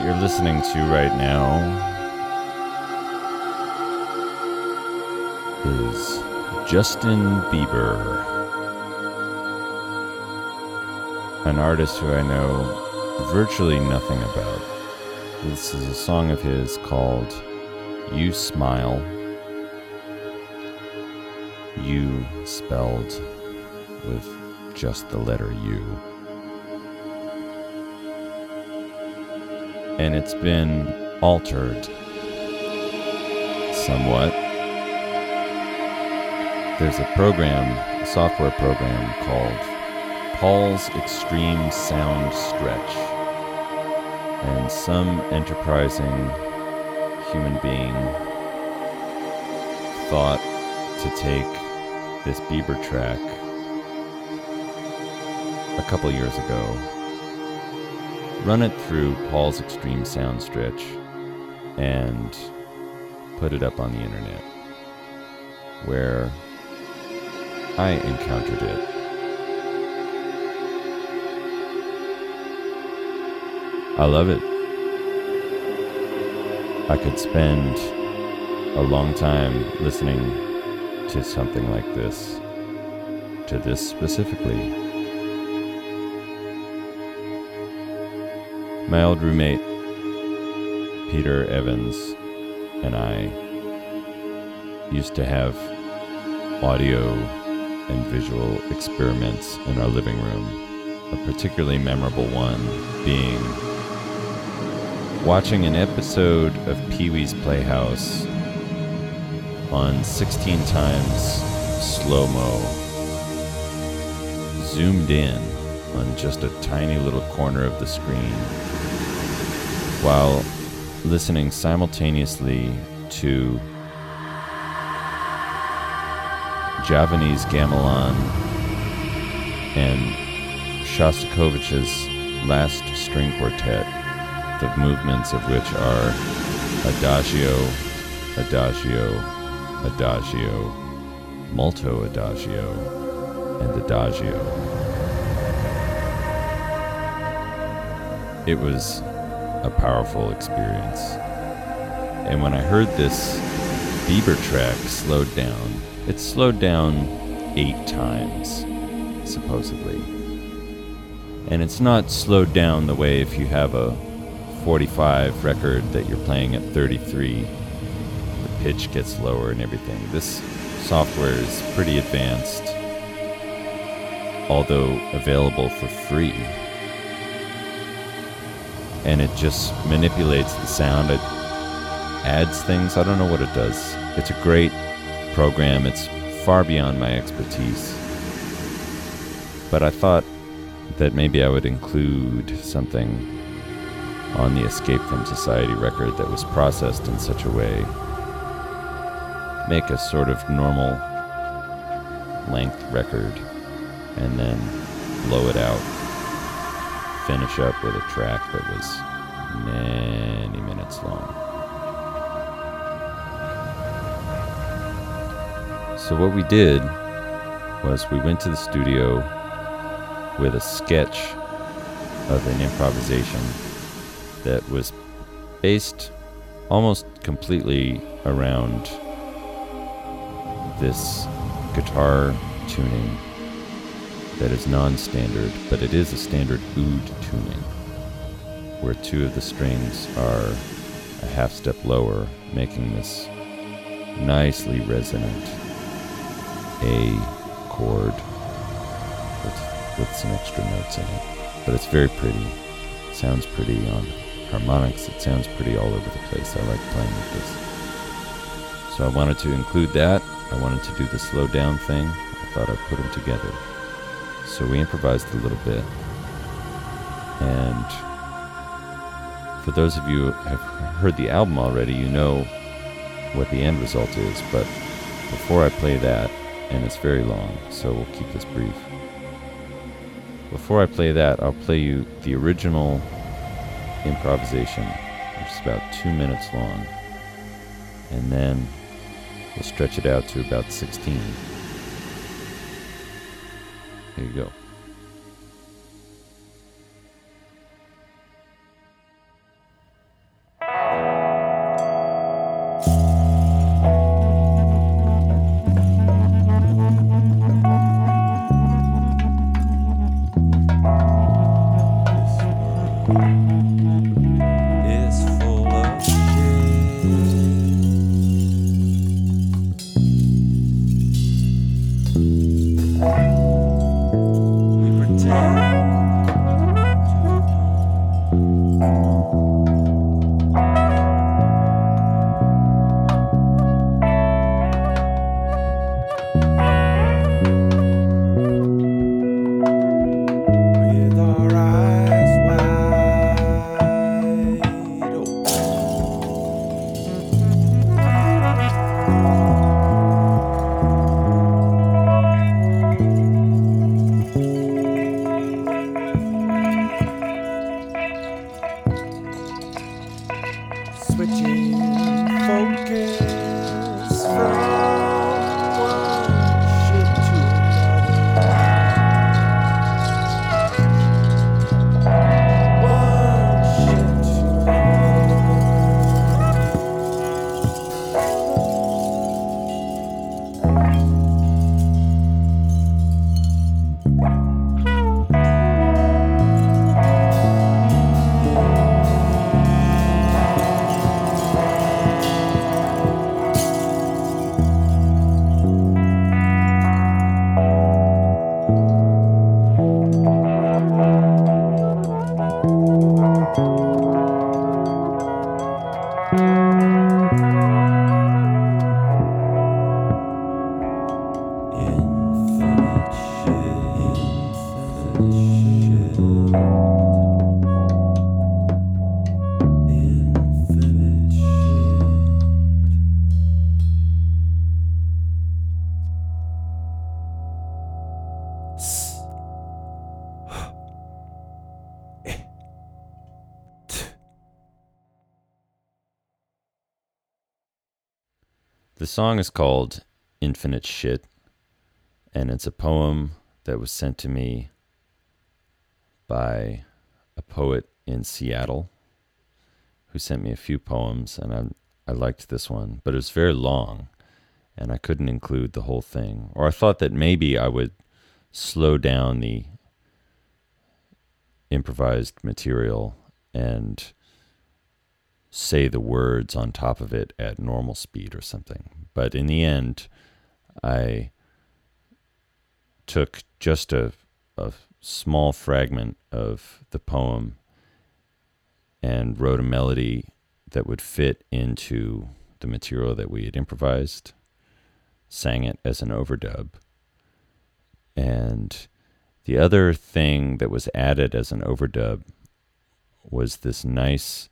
What you're listening to right now is Justin Bieber, an artist who I know virtually nothing about. This is a song of his called You Smile. You spelled with just the letter U. And it's been altered somewhat. There's a program, a software program called Paul's Extreme Sound Stretch and some enterprising human being thought to take this Bieber track a couple years ago, run it through Paul's Extreme Sound Stretch, and put it up on the internet, where I encountered it. I love it. I could spend a long time listening to something like this, to this specifically. My old roommate, Peter Evans, and I used to have audio and visual experiments in our living room, a particularly memorable one being watching an episode of Pee Wee's Playhouse on 16 times slow mo, zoomed in on just a tiny little corner of the screen, while listening simultaneously to Javanese gamelan and Shostakovich's Last String Quartet the movements of which are adagio, adagio, adagio, molto adagio, and adagio. It was a powerful experience. And when I heard this Bieber track slowed down, it slowed down eight times, supposedly. And it's not slowed down the way if you have a 45 record that you're playing at 33, the pitch gets lower and everything. This software is pretty advanced, although available for free. And it just manipulates the sound. It adds things. I don't know what it does. It's a great program. It's far beyond my expertise. But I thought that maybe I would include something on the Escape from Society record that was processed in such a way. Make a sort of normal length record and then blow it out. Finish up with a track that was many minutes long. So, what we did was we went to the studio with a sketch of an improvisation that was based almost completely around this guitar tuning that is non standard, but it is a standard oud tuning, where two of the strings are a half step lower, making this nicely resonant A chord with, with some extra notes in it. But it's very pretty. sounds pretty on harmonics. It sounds pretty all over the place. I like playing with this. So I wanted to include that. I wanted to do the slow down thing. I thought I'd put them together. So we improvised a little bit. And for those of you who have heard the album already, you know what the end result is. But before I play that, and it's very long, so we'll keep this brief. Before I play that, I'll play you the original improvisation, which is about two minutes long. And then we'll stretch it out to about 16. Here you go. Song is called Infinite Shit, and it's a poem that was sent to me by a poet in Seattle who sent me a few poems, and I, I liked this one, but it was very long, and I couldn't include the whole thing. Or I thought that maybe I would slow down the improvised material and say the words on top of it at normal speed or something. But in the end, I took just a, a small fragment of the poem and wrote a melody that would fit into the material that we had improvised, sang it as an overdub. And the other thing that was added as an overdub was this nice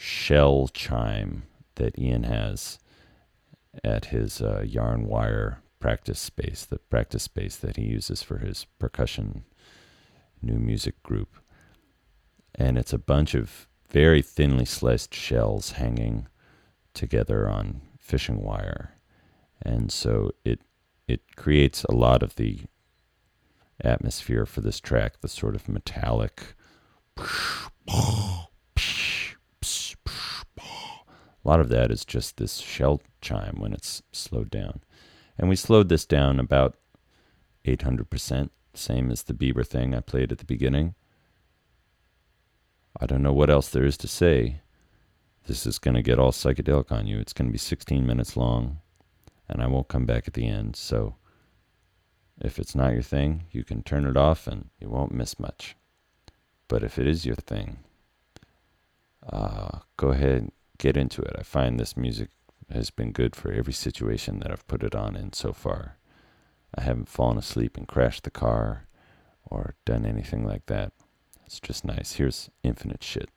shell chime that Ian has at his uh, yarn wire practice space, the practice space that he uses for his percussion new music group. And it's a bunch of very thinly sliced shells hanging together on fishing wire. And so it it creates a lot of the atmosphere for this track, the sort of metallic a lot of that is just this shell chime when it's slowed down. And we slowed this down about 800%, same as the Bieber thing I played at the beginning. I don't know what else there is to say. This is going to get all psychedelic on you. It's going to be 16 minutes long, and I won't come back at the end. So if it's not your thing, you can turn it off and you won't miss much. But if it is your thing, uh, go ahead get into it. I find this music has been good for every situation that I've put it on in so far. I haven't fallen asleep and crashed the car or done anything like that. It's just nice. Here's Infinite Shit.